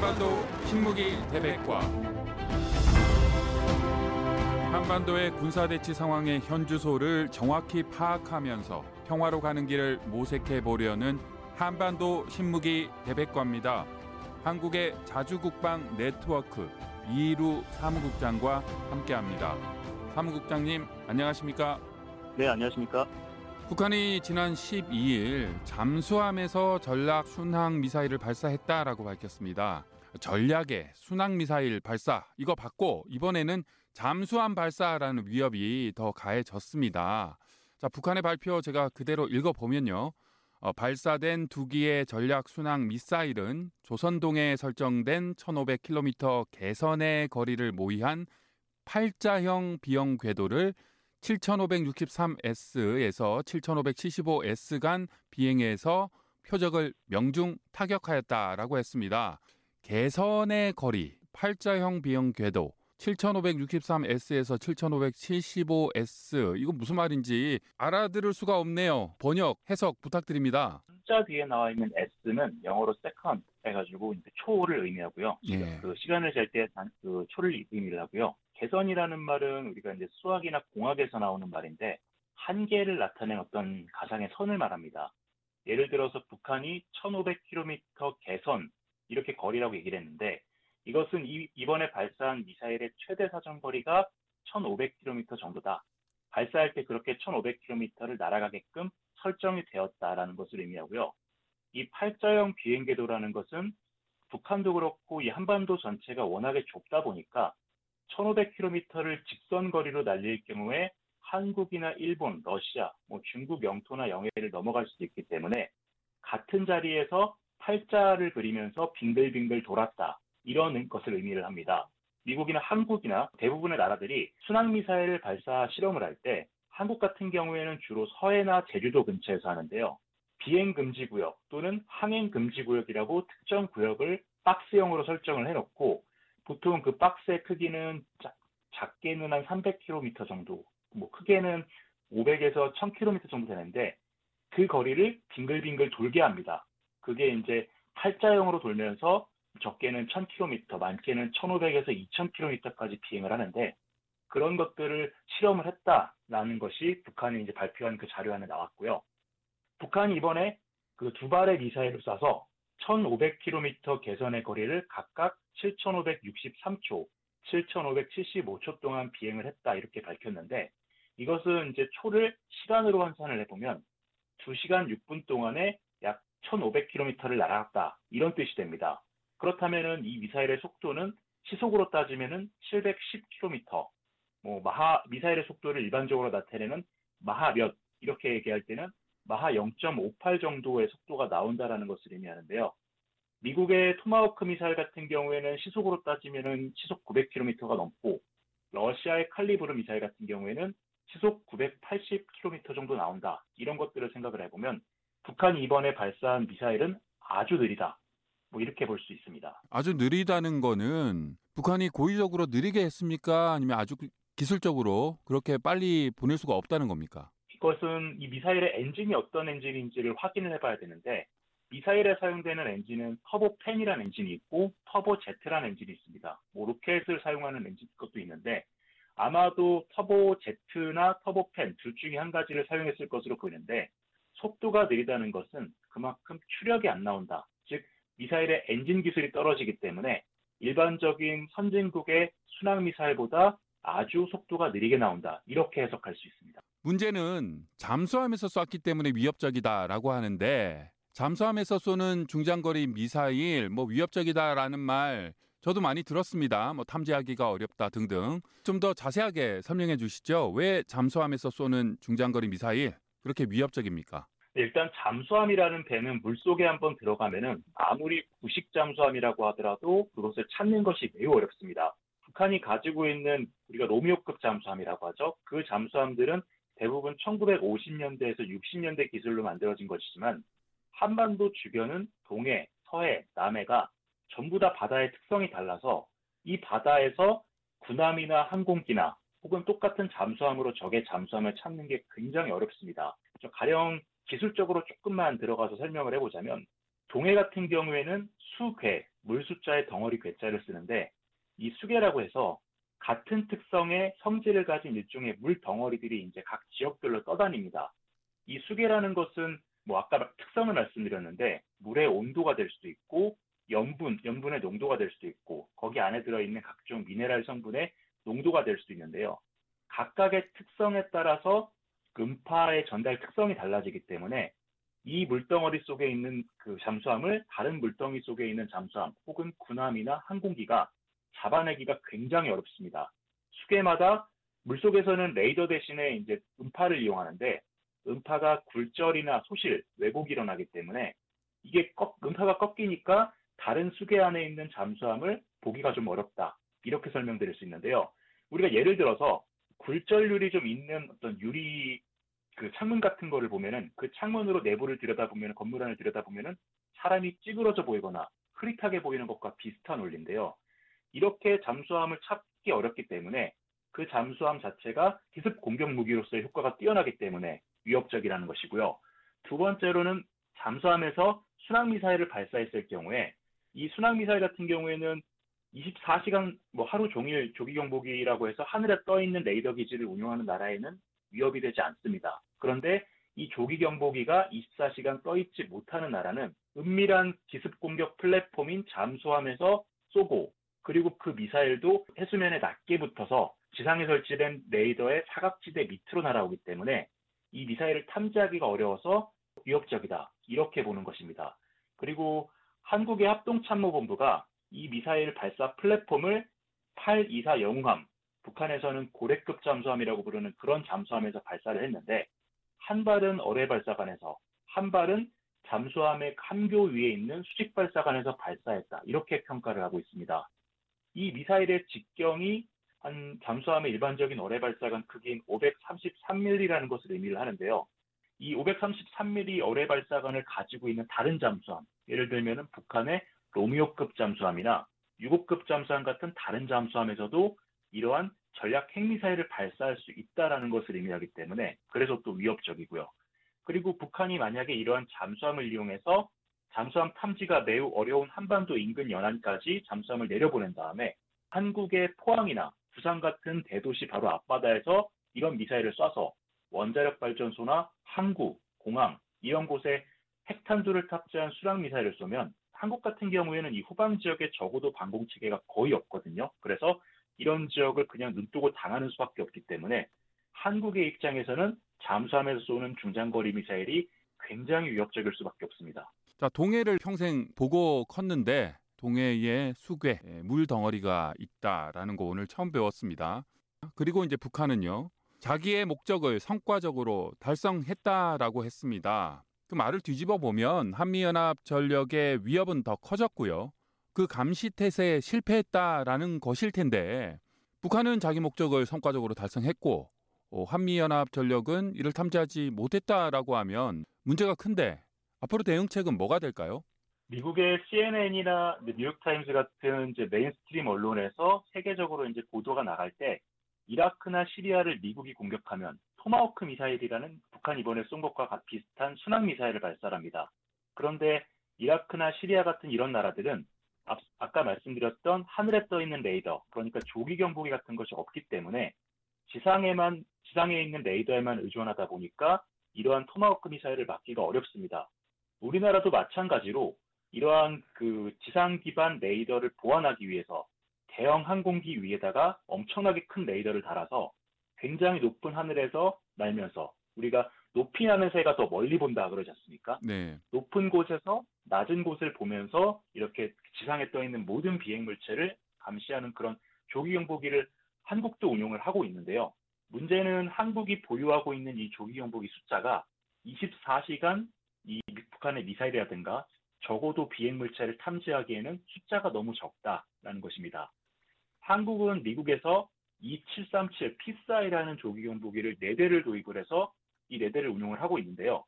한반도 신무기 대백과 한반도의 군사대치 상황의 현주소를 정확히 파악하면서 평화로 가는 길을 모색해 보려는 한반도 신무기 대백과입니다. 한국의 자주국방 네트워크 이루 사무국장과 함께합니다. 사무국장님 안녕하십니까? 네, 안녕하십니까? 북한이 지난 12일 잠수함에서 전략 순항 미사일을 발사했다라고 밝혔습니다. 전략의 순항 미사일 발사 이거 받고 이번에는 잠수함 발사라는 위협이 더 가해졌습니다. 자, 북한의 발표 제가 그대로 읽어 보면요. 어, 발사된 두 기의 전략 순항 미사일은 조선동에 설정된 1500km 개선의 거리를 모의한 팔자형 비형 궤도를 7563S에서 7575S 간 비행해서 표적을 명중 타격하였다라고 했습니다. 개선의 거리, 팔자형 비형 궤도 7563S에서 7575S 이거 무슨 말인지 알아들을 수가 없네요. 번역, 해석 부탁드립니다. 숫자 뒤에 나와 있는 S는 영어로 second 해가지고 초를 의미하고요. 예. 그 시간을 잴 때 그 초를 의미를 하고요. 개선이라는 말은 우리가 이제 수학이나 공학에서 나오는 말인데 한계를 나타낸 어떤 가상의 선을 말합니다. 예를 들어서 북한이 1500km 개선 이렇게 거리라고 얘기를 했는데 이것은 이, 이번에 발사한 미사일의 최대 사정거리가 1500km 정도다. 발사할 때 그렇게 1500km를 날아가게끔 설정이 되었다라는 것을 의미하고요. 이 팔자형 비행 궤도라는 것은 북한도 그렇고 이 한반도 전체가 워낙에 좁다 보니까 1500km를 직선 거리로 날릴 경우에 한국이나 일본, 러시아, 뭐 중국 영토나 영해를 넘어갈 수도 있기 때문에 같은 자리에서 팔자를 그리면서 빙글빙글 돌았다. 이런 것을 의미를 합니다. 미국이나 한국이나 대부분의 나라들이 순항미사일 발사 실험을 할 때 한국 같은 경우에는 주로 서해나 제주도 근처에서 하는데요. 비행 금지 구역 또는 항행 금지 구역이라고 특정 구역을 박스형으로 설정을 해놓고 보통 그 박스의 크기는 작, 작게는 한 300km 정도, 뭐 크게는 500에서 1000km 정도 되는데 그 거리를 빙글빙글 돌게 합니다. 그게 이제 팔자형으로 돌면서 적게는 1000km, 많게는 1500에서 2000km까지 비행을 하는데 그런 것들을 실험을 했다라는 것이 북한이 이제 발표한 그 자료 안에 나왔고요. 북한이 이번에 그 두 발의 미사일을 쏴서 1500km 개선의 거리를 각각 7563초, 7575초 동안 비행을 했다 이렇게 밝혔는데 이것은 이제 초를 시간으로 환산을 해보면 2시간 6분 동안에 약 1500km를 날아갔다 이런 뜻이 됩니다. 그렇다면은 이 미사일의 속도는 시속으로 따지면은 710km, 뭐 마하 미사일의 속도를 일반적으로 나타내는 마하 몇 이렇게 얘기할 때는 마하 0.58 정도의 속도가 나온다라는 것을 의미하는데요. 미국의 토마호크 미사일 같은 경우에는 시속으로 따지면은 시속 900km가 넘고 러시아의 칼리브르 미사일 같은 경우에는 시속 980km 정도 나온다. 이런 것들을 생각을 해보면 북한이 이번에 발사한 미사일은 아주 느리다. 뭐 이렇게 볼 수 있습니다. 아주 느리다는 거는 북한이 고의적으로 느리게 했습니까? 아니면 아주 기술적으로 그렇게 빨리 보낼 수가 없다는 겁니까? 이것은 이 미사일의 엔진이 어떤 엔진인지를 확인을 해봐야 되는데 미사일에 사용되는 엔진은 터보팬이라는 엔진이 있고 터보제트라는 엔진이 있습니다. 뭐 로켓을 사용하는 엔진 것도 있는데 아마도 터보제트나 터보팬 둘 중에 한 가지를 사용했을 것으로 보이는데 속도가 느리다는 것은 그만큼 추력이 안 나온다. 즉 미사일의 엔진 기술이 떨어지기 때문에 일반적인 선진국의 순항 미사일보다 아주 속도가 느리게 나온다. 이렇게 해석할 수 있습니다. 문제는 잠수함에서 쐈기 때문에 위협적이다라고 하는데 잠수함에서 쏘는 중장거리 미사일 뭐 위협적이다라는 말 저도 많이 들었습니다. 뭐 탐지하기가 어렵다 등등. 좀 더 자세하게 설명해 주시죠. 왜 잠수함에서 쏘는 중장거리 미사일 그렇게 위협적입니까? 네, 일단 잠수함이라는 배는 물속에 한번 들어가면은 아무리 구식 잠수함이라고 하더라도 그것을 찾는 것이 매우 어렵습니다. 북한이 가지고 있는 우리가 로미오급 잠수함이라고 하죠. 그 잠수함들은 대부분 1950년대에서 60년대 기술로 만들어진 것이지만 한반도 주변은 동해, 서해, 남해가 전부 다 바다의 특성이 달라서 이 바다에서 군함이나 항공기나 혹은 똑같은 잠수함으로 적의 잠수함을 찾는 게 굉장히 어렵습니다. 가령 기술적으로 조금만 들어가서 설명을 해보자면 동해 같은 경우에는 수괴, 물 숫자의 덩어리 괴자를 쓰는데 이 수괴라고 해서 같은 특성의 성질을 가진 일종의 물 덩어리들이 이제 각 지역별로 떠다닙니다. 이 수계라는 것은 뭐 아까 특성을 말씀드렸는데 물의 온도가 될 수도 있고 염분, 염분의 농도가 될 수도 있고 거기 안에 들어있는 각종 미네랄 성분의 농도가 될 수도 있는데요. 각각의 특성에 따라서 음파의 전달 특성이 달라지기 때문에 이 물덩어리 속에 있는 그 잠수함을 다른 물덩이 속에 있는 잠수함 혹은 군함이나 항공기가 잡아내기가 굉장히 어렵습니다. 수계마다 물속에서는 레이더 대신에 이제 음파를 이용하는데 음파가 굴절이나 소실, 왜곡이 일어나기 때문에 이게 꺾, 음파가 꺾이니까 다른 수계 안에 있는 잠수함을 보기가 좀 어렵다. 이렇게 설명드릴 수 있는데요. 우리가 예를 들어서 굴절률이 좀 있는 어떤 유리 그 창문 같은 거를 보면은 그 창문으로 내부를 들여다보면 건물 안을 들여다보면은 사람이 찌그러져 보이거나 흐릿하게 보이는 것과 비슷한 원리인데요. 이렇게 잠수함을 찾기 어렵기 때문에 그 잠수함 자체가 기습 공격 무기로서의 효과가 뛰어나기 때문에 위협적이라는 것이고요. 두 번째로는 잠수함에서 순항미사일을 발사했을 경우에 이 순항미사일 같은 경우에는 24시간 뭐 하루 종일 조기 경보기라고 해서 하늘에 떠 있는 레이더 기지를 운용하는 나라에는 위협이 되지 않습니다. 그런데 이 조기 경보기가 24시간 떠 있지 못하는 나라는 은밀한 기습 공격 플랫폼인 잠수함에서 쏘고 그리고 그 미사일도 해수면에 낮게 붙어서 지상에 설치된 레이더의 사각지대 밑으로 날아오기 때문에 이 미사일을 탐지하기가 어려워서 위협적이다. 이렇게 보는 것입니다. 그리고 한국의 합동참모본부가 이 미사일 발사 플랫폼을 824 영웅함, 북한에서는 고래급 잠수함이라고 부르는 그런 잠수함에서 발사를 했는데 한 발은 어뢰 발사관에서 한 발은 잠수함의 함교 위에 있는 수직 발사관에서 발사했다. 이렇게 평가를 하고 있습니다. 이 미사일의 직경이 한 잠수함의 일반적인 어뢰 발사관 크기인 533mm라는 것을 의미를 하는데요. 이 533mm 어뢰 발사관을 가지고 있는 다른 잠수함, 예를 들면 북한의 로미오급 잠수함이나 유고급 잠수함 같은 다른 잠수함에서도 이러한 전략 핵미사일을 발사할 수 있다라는 것을 의미하기 때문에 그래서 또 위협적이고요. 그리고 북한이 만약에 이러한 잠수함을 이용해서 잠수함 탐지가 매우 어려운 한반도 인근 연안까지 잠수함을 내려보낸 다음에 한국의 포항이나 부산 같은 대도시 바로 앞바다에서 이런 미사일을 쏴서 원자력 발전소나 항구, 공항 이런 곳에 핵탄두를 탑재한 수락 미사일을 쏘면 한국 같은 경우에는 이 후방 지역에 적어도 방공 체계가 거의 없거든요. 그래서 이런 지역을 그냥 눈뜨고 당하는 수밖에 없기 때문에 한국의 입장에서는 잠수함에서 쏘는 중장거리 미사일이 굉장히 위협적일 수밖에 없습니다. 자, 동해를 평생 보고 컸는데 동해에 수괴, 예, 물 덩어리가 있다라는 거 오늘 처음 배웠습니다. 그리고 이제 북한은요. 자기의 목적을 성과적으로 달성했다라고 했습니다. 그 말을 뒤집어 보면 한미연합 전력의 위협은 더 커졌고요. 그 감시 태세에 실패했다라는 것일 텐데 북한은 자기 목적을 성과적으로 달성했고 어, 한미연합 전력은 이를 탐지하지 못했다라고 하면 문제가 큰데 앞으로 대응책은 뭐가 될까요? 미국의 CNN이나 뉴욕타임스 같은 이제 mainstream 언론에서 세계적으로 이제 보도가 나갈 때 이라크나 시리아를 미국이 공격하면 토마호크 미사일이라는 북한 이번에 쏜 것과 비슷한 순항 미사일을 발사합니다. 그런데 이라크나 시리아 같은 이런 나라들은 아까 말씀드렸던 하늘에 떠 있는 레이더, 그러니까 조기 경보기 같은 것이 없기 때문에 지상에만 지상에 있는 레이더에만 의존하다 보니까 이러한 토마호크 미사일을 막기가 어렵습니다. 우리나라도 마찬가지로 이러한 그 지상 기반 레이더를 보완하기 위해서 대형 항공기 위에다가 엄청나게 큰 레이더를 달아서 굉장히 높은 하늘에서 날면서 우리가 높이 나는 새가 더 멀리 본다 그러지 않습니까? 네. 높은 곳에서 낮은 곳을 보면서 이렇게 지상에 떠 있는 모든 비행 물체를 감시하는 그런 조기 경보기를 한국도 운용을 하고 있는데요. 문제는 한국이 보유하고 있는 이 조기 경보기 숫자가 24시간 이 북한의 미사일이라든가 적어도 비행 물체를 탐지하기에는 숫자가 너무 적다라는 것입니다. 한국은 미국에서 2737 피사이라는 조기 경보기를 4대를 도입을 해서 이 4대를 운용을 하고 있는데요.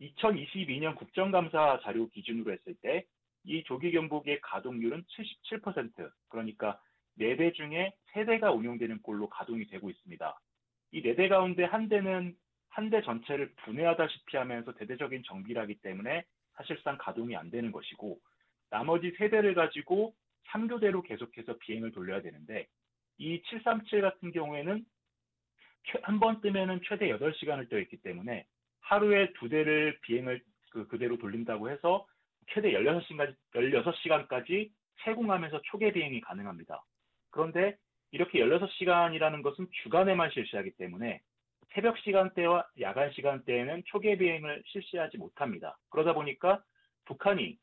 2022년 국정감사 자료 기준으로 했을 때 이 조기 경보기의 가동률은 77% 그러니까 4대 중에 3대가 운용되는 꼴로 가동이 되고 있습니다. 이 4대 가운데 한 대는 한 대 전체를 분해하다시피 하면서 대대적인 정비를 하기 때문에 사실상 가동이 안 되는 것이고 나머지 세 대를 가지고 3교대로 계속해서 비행을 돌려야 되는데 이 737 같은 경우에는 한 번 뜨면은 최대 8시간을 떠 있기 때문에 하루에 두 대를 비행을 그, 그대로 돌린다고 해서 최대 16시간, 16시간까지 세공하면서 초계 비행이 가능합니다. 그런데 이렇게 16시간이라는 것은 주간에만 실시하기 때문에 새벽 시간대와 야간 시간대에는 초계 비행을 실시하지 못합니다. 그러다 보니까 북한이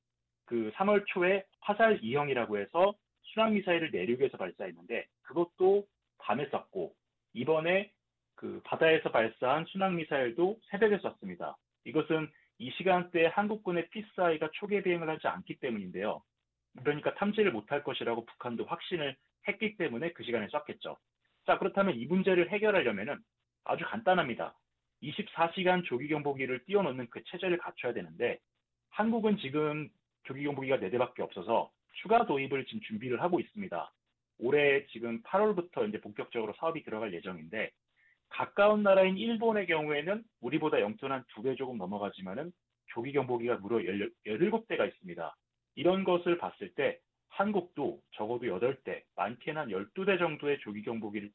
그 3월 초에 화살 2형이라고 해서 순항 미사일을 내륙에서 발사했는데 그것도 밤에 쐈고 이번에 그 바다에서 발사한 순항 미사일도 새벽에 쐈습니다. 이것은 이 시간대에 한국군의 피스아이가 초계 비행을 하지 않기 때문인데요. 그러니까 탐지를 못할 것이라고 북한도 확신을 했기 때문에 그 시간에 쐈겠죠. 자, 그렇다면 이 문제를 해결하려면은 아주 간단합니다. 24시간 조기경보기를 띄워놓는 그 체제를 갖춰야 되는데 한국은 지금 조기 경보기가 4대밖에 없어서 추가 도입을 지금 준비를 하고 있습니다. 올해 지금 8월부터 이제 본격적으로 사업이 들어갈 예정인데 가까운 나라인 일본의 경우에는 우리보다 영토는 한2배 조금 넘어가지만은 조기 경보기가 무려 17대가 있습니다. 이런 것을 봤을 때 한국도 적어도 8대, 많게는 한 12대 정도의 조기 경보기를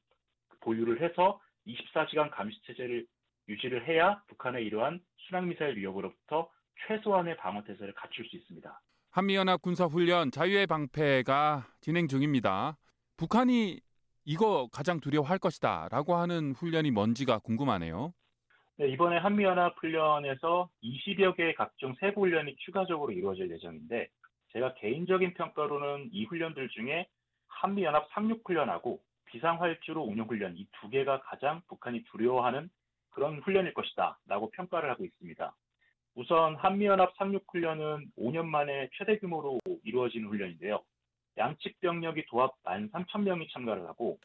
보유를 해서 24시간 감시 체제를 유지를 해야 북한의 이러한 순항미사일 위협으로부터 최소한의 방어 태세를 갖출 수 있습니다. 한미연합 군사훈련 자유의 방패가 진행 중입니다. 북한이 이거 가장 두려워할 것이다 라고 하는 훈련이 뭔지가 궁금하네요. 네, 이번에 한미연합 훈련에서 20여 개의 각종 세부 훈련이 추가적으로 이루어질 예정인데 제가 개인적인 평가로는 이 훈련들 중에 한미연합 상륙훈련하고 비상활주로 운영훈련 이 두 개가 가장 북한이 두려워하는 그런 훈련일 것이다 라고 평가를 하고 있습니다. 우선 한미연합 상륙훈련은 5년 만에 최대 규모로 이루어지는 훈련인데요. 양측 병력이 도합 13,000명이 참가를 하고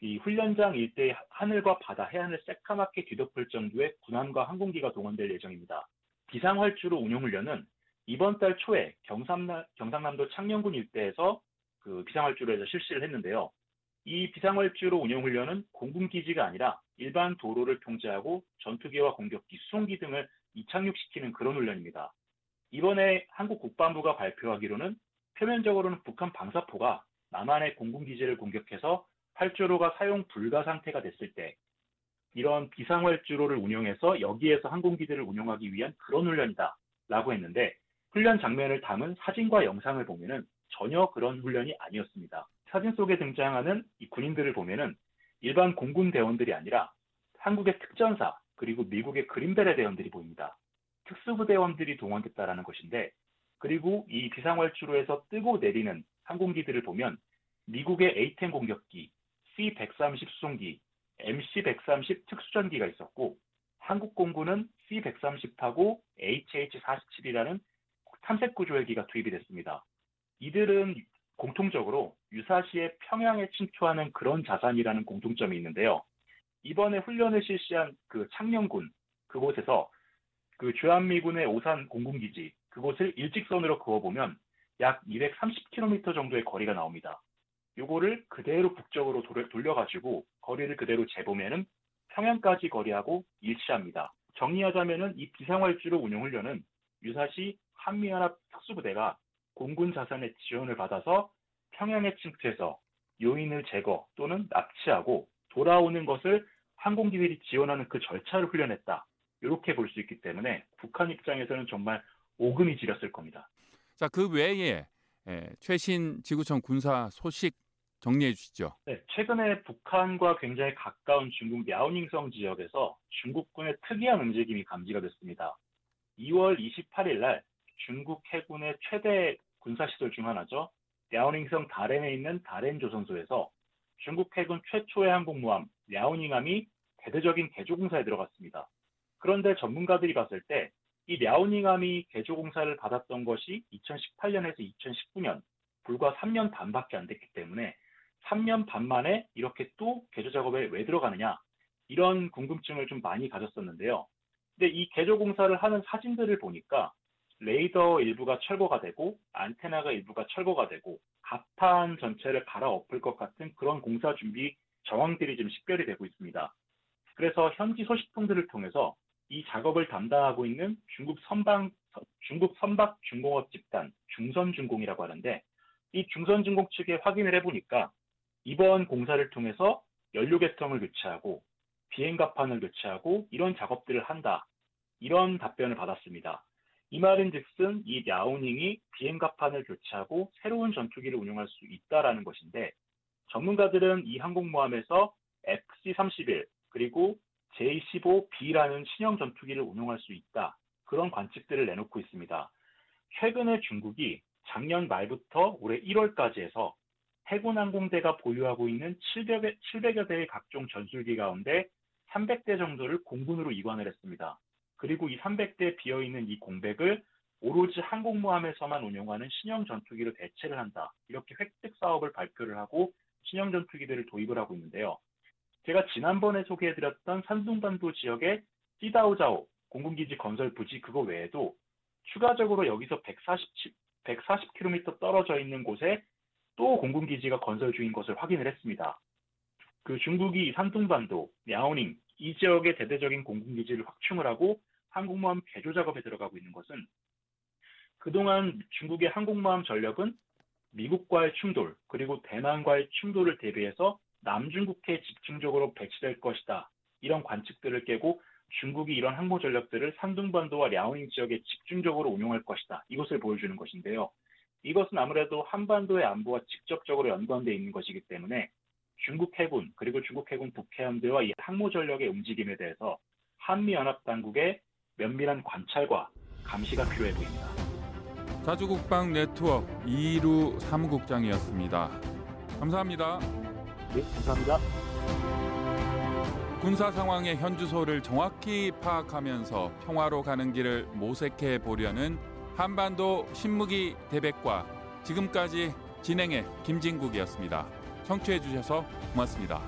이 훈련장 일대의 하늘과 바다, 해안을 새까맣게 뒤덮을 정도의 군함과 항공기가 동원될 예정입니다. 비상활주로 운용훈련은 이번 달 초에 경상남, 경상남도 창녕군 일대에서 그 비상활주로에서 실시를 했는데요. 이 비상활주로 운영훈련은 공군기지가 아니라 일반 도로를 통제하고 전투기와 공격기, 수송기 등을 이착륙시키는 그런 훈련입니다. 이번에 한국 국방부가 발표하기로는 표면적으로는 북한 방사포가 남한의 공군기지를 공격해서 활주로가 사용 불가 상태가 됐을 때 이런 비상활주로를 운영해서 여기에서 항공기들을 운영하기 위한 그런 훈련이다 라고 했는데 훈련 장면을 담은 사진과 영상을 보면은 전혀 그런 훈련이 아니었습니다. 사진 속에 등장하는 이 군인들을 보면은 일반 공군 대원들이 아니라 한국의 특전사 그리고 미국의 그린베레 대원들이 보입니다. 특수부대원들이 동원됐다라는 것인데 그리고 이 비상활주로에서 뜨고 내리는 항공기들을 보면 미국의 A-10 공격기, C-130 수송기, MC-130 특수전기가 있었고 한국 공군은 C-130하고 HH-47이라는 탐색 구조 헬기가 투입이 됐습니다. 이들은 공통적으로 유사시에 평양에 침투하는 그런 자산이라는 공통점이 있는데요. 이번에 훈련을 실시한 그 창녕군 그곳에서 그 주한미군의 오산 공군기지 그곳을 일직선으로 그어보면 약 230km 정도의 거리가 나옵니다. 요거를 그대로 북쪽으로 돌려가지고 거리를 그대로 재보면은 평양까지 거리하고 일치합니다. 정리하자면은 이 비상활주로 운영훈련은 유사시 한미연합 특수부대가 공군 자산의 지원을 받아서 평양에 침투해서 요인을 제거 또는 납치하고 돌아오는 것을 항공기들이 지원하는 그 절차를 훈련했다. 이렇게 볼 수 있기 때문에 북한 입장에서는 정말 오금이 지렸을 겁니다. 자, 그 외에 예, 최신 지구촌 군사 소식 정리해 주시죠. 네, 최근에 북한과 굉장히 가까운 중국 랴오닝성 지역에서 중국군의 특이한 움직임이 감지가 됐습니다. 2월 28일 날 중국 해군의 최대 군사시설 중 하나죠. 랴오닝성 다렌에 있는 다렌 조선소에서 중국 해군 최초의 항공모함 랴오닝함이 대대적인 개조공사에 들어갔습니다. 그런데 전문가들이 봤을 때 이 랴오닝함이 개조공사를 받았던 것이 2018년에서 2019년 불과 3년 반밖에 안 됐기 때문에 3년 반 만에 이렇게 또 개조 작업에 왜 들어가느냐 이런 궁금증을 좀 많이 가졌었는데요. 근데 이 개조 공사를 하는 사진들을 보니까 레이더 일부가 철거가 되고 안테나가 일부가 철거가 되고 갑판 전체를 갈아엎을 것 같은 그런 공사 준비 정황들이 좀 식별이 되고 있습니다. 그래서 현지 소식통들을 통해서 이 작업을 담당하고 있는 중국 선방 중국 선박 중공업 집단 중선중공이라고 하는데 이 중선중공 측에 확인을 해보니까 이번 공사를 통해서 연료 개통을 교체하고 비행 갑판을 교체하고 이런 작업들을 한다. 이런 답변을 받았습니다. 이 말인 즉슨 이 야오닝이 비행 갑판을 교체하고 새로운 전투기를 운용할 수 있다라는 것인데 전문가들은 이 항공모함에서 FC-31 그리고 J-15B라는 신형 전투기를 운용할 수 있다. 그런 관측들을 내놓고 있습니다. 최근에 중국이 작년 말부터 올해 1월까지 해서 해군 항공대가 보유하고 있는 700여, 700여 대의 각종 전술기 가운데 300대 정도를 공군으로 이관을 했습니다. 그리고 이 300대 비어있는 이 공백을 오로지 항공모함에서만 운용하는 신형 전투기로 대체를 한다. 이렇게 획득 사업을 발표를 하고 신형 전투기들을 도입을 하고 있는데요. 제가 지난번에 소개해드렸던 산둥반도 지역의 찌다오자오 공군기지 건설 부지 그거 외에도 추가적으로 여기서 140, 140km 떨어져 있는 곳에 또 공군기지가 건설 중인 것을 확인을 했습니다. 그 중국이 산둥반도, 야오닝 이 지역의 대대적인 공군기지를 확충을 하고 항공모함 개조 작업에 들어가고 있는 것은 그동안 중국의 항공모함 전력은 미국과의 충돌 그리고 대만과의 충돌을 대비해서 남중국해에 집중적으로 배치될 것이다. 이런 관측들을 깨고 중국이 이런 항모 전력들을 산둥반도와 랴오닝 지역에 집중적으로 운용할 것이다. 이것을 보여주는 것인데요. 이것은 아무래도 한반도의 안보와 직접적으로 연관되어 있는 것이기 때문에 중국 해군 그리고 중국 해군 북해함대와 이 항모 전력의 움직임에 대해서 한미 연합 당국의 면밀한 관찰과 감시가 필요해 보입니다. 자주국방 네트워크 이루 사무국장이었습니다. 감사합니다. 네, 감사합니다. 군사 상황의 현주소를 정확히 파악하면서 평화로 가는 길을 모색해 보려는 한반도 신무기 대백과 지금까지 진행해 김진국이었습니다. 청취해 주셔서 고맙습니다.